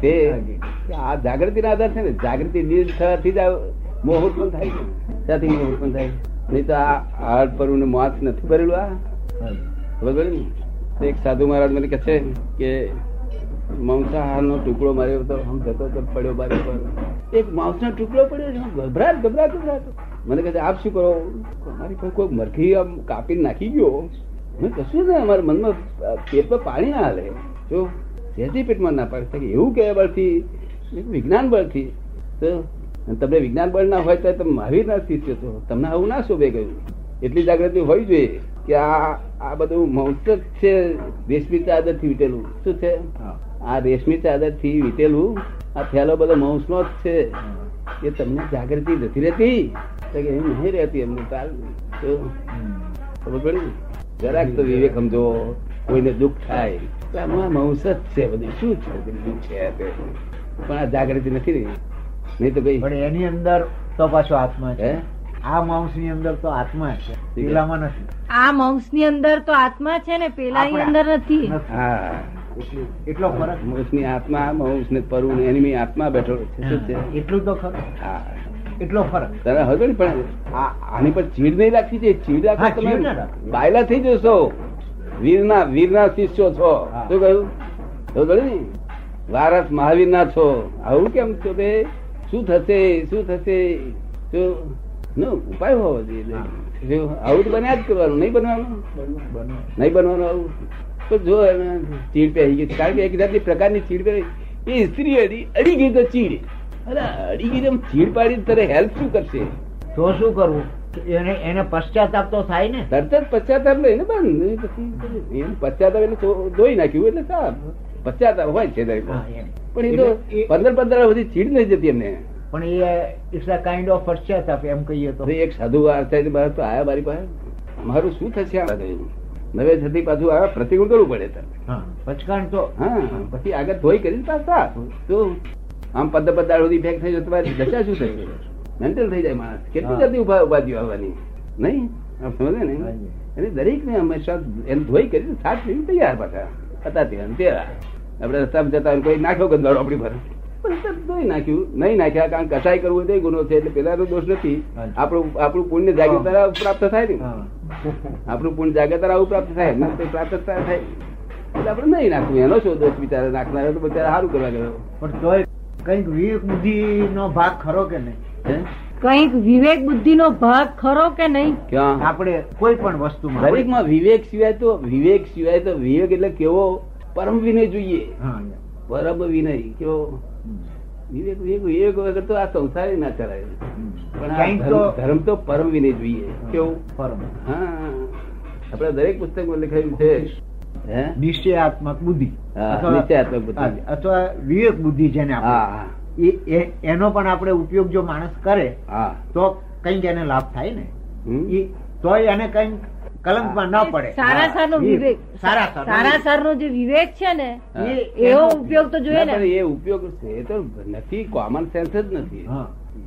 તે આ જાગૃતિ ના આધાર છે ને જાગૃતિ નિર્જ થવાથી જ મોહ ઉત્પન્ન થાય છે. ત્યાંથી મોહ ઉત્પન્ન થાય? નહીં તો આ હાડ પર માસ નથી ભરેલું આ? ખબર ને? એક સાધુ મહારાજ મને કહે છે કે માંસાહાર નો ટુકડો માર્યો તો આમ જતો તો પડ્યો બારે પર. એક માંસ નો ટુકડો પડ્યો છે ગભરાટ ગભરાટ ગભરાટ. મને કહે છે આપ શું કરો? મારી પાસે કોઈ મરઘી આમ કાપીને નાખી ગયો. મેં કશું ને અમારા મનમાં પેટમાં પાણી ના હાલે. જો સહેજી પેટમાં ના પાડે. કે એવું કહેવા બળથી વિજ્ઞાન બળથી તો તમને વિજ્ઞાન બળ ના હોય તો તમે મહાવીર ના શિષ્ય છો. તમને આવું ના શોભે ગયું એટલી જાગૃતિ હોવી જોઈએ કે આ આ બધું મૌસ જ છે રેશમી ચાદરથી વીટેલું શું છે? આ રેશમી ચાદરથી વીટેલું આ થેલો બધો મૌસ નો જ છે. એ તમને જાગૃતિ નથી રહેતી. કે એમ નહીં રહેતી એમને ચાલ તો ખબર પડી? જરાક તો વિવેક સમજો. કોઈને દુઃખ થાય તો આમાં મૌસ જ છે બધું. શું છે બધું? છે પણ આ જાગૃતિ નથી રહી. નહીં તો કઈ. પણ એની અંદર તો પાછો આત્મા છે. આ માંસની અંદર તો આત્મા છે. પેલામાં નથી. આ માઉસની અંદર તો આત્મા છે ને પેલા ની અંદર નથી. હા. એટલો ફરક મૌસની આત્મા મૌસ ને પરુ ને એની આત્મા બેઠો છે. શું છે? એટલું તો ખરું. હા. એટલો ફરક. તને હવે પણ આની પર ચીડ નહીં રાખવી છે ચીડ હા, તમે બાયલા થઈ જશો. વીરના વીરના શિષ્યો છો. શું કહ્યું? તો કહ્યું ને વારસ મહાવીર ના છો. આવું કેમ છો બે શું થશે? શું થશે? ઉપાય હોવો જોઈએ. આવું તો બન્યા જ કરવાનું નહીં બનવાનું? નહીં બનવાનું આવું? તો જો ચીડ પહેરી ગઈ. કારણ કે એક જાતની પ્રકારની ચીડ પહેરી એ સ્ત્રી અડી અડી ગઈ તો ચીડ. અરે અડી ગઈ તો ચીડ પાડી તારે હેલ્પ શું કરશે? તો શું કરવું? એને એને પશ્ચાતાપ તો થાય ને. તરત જ પશ્ચાતાપ બંધ નહીં પછી એમ પશ્ચાતાપ એટલે ધોઈ નાખ્યું એટલે સાફ. પશ્ચાતાપ હોય છે દરેક પણ એ તો પંદર પંદર સુધી ચીડ નહીં જતી એમને. પણ એ ઇટ્સ અ કાઇન્ડ ઓફ પશ્ચાતાપ એમ કહીએ તો. એક સાધુ આચાર્ય મારા તો આયા મારી પાસે. મારું શું થશે નવે થતી પાછું આ પ્રતિકૂળ કરવું પડે તમે પચકાણ તો હા પછી આગળ ધોઈ કરીને પાછા તો આમ પદ પદાળ સુધી ફેક થઈ જતો દશા શું થઈ મેન્ટલ થઈ જાય માણસ. કેટલી જલ્દી ઊભા ઉપાધિ આવવાની. નહીં? આપ સમજે ને? એટલે દરેક ને હંમેશા એને ધોઈ કરીને સાત પીવી તૈયાર પાછા. હતા ત્યાં તેરા આપણે રસ્તામાં જતા કોઈ નાખ્યો ગંધાડો આપણી પર. ધોઈ નાખ્યું. નહીં નાખ્યા કારણ કે કસાઈ કરવું તો ગુનો છે એટલે પેલા દોષ નથી. આપણું આપણું પુણ્ય જાગ્રતા પ્રાપ્ત થાય ને. આપણું પુણ્ય જાગ્રતા આવું પ્રાપ્ત થાય. એમને પ્રાપ્ત થાય. એટલે આપણે નહીં નાખવું. એનો શું દોષ બિચારા નાખનાર તો બિચારા સારું કરવા ગયો. પણ તોય કંઈક વિવેક બુદ્ધિ નો ભાગ ખરો કે નહીં? કંઈક વિવેક બુદ્ધિ નો ભાગ ખરો કે નહીં? ક્યાં? આપણે કોઈ પણ વસ્તુ દરેકમાં વિવેક સિવાય તો વિવેક સિવાય તો વિવેક એટલે કેવો? પરમ વિનય જોઈએ. પરમ વિનય કેવો? વિવેક વિવેક વિવેક વગર તો આ સંસાર ના ચલાય. પણ ધર્મ- તો પરમ વિનય જોઈએ. કેવું? પરમ. હા. આપણે દરેક પુસ્તકમાં લખાયું છે. હે? નિશ્ચયાત્મક બુદ્ધિ. અથવા- નિશ્ચયાત્મક બુદ્ધિ. અથવા વિવેક બુદ્ધિ જેને હા. એનો પણ આપણે ઉપયોગ જો માણસ કરે તો કંઈક એને લાભ થાય ને. તો ઈ તોય એને કંઈક કલંકમાં ન પડે. સારાસાર નો વિવેક. સારાસાર નો નો જે વિવેક છે ને એવો ઉપયોગ તો જોઈએ ને એ ઉપયોગ એ તો નથી કોમન સેન્સ જ નથી.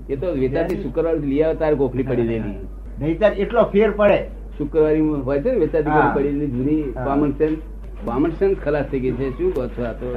એ તો વેચાતી શુક્રવાર લઈ આવે તારે ગોખલી પડી દેલી નહીતર એટલો ફેર પડે. શુક્રવારી હોય છે ને વેચાતી પડી જૂની કોમન સેન્સ કોમન સેન્સ ખલાસ થઈ ગઈ છે શું કહો છો આ તો?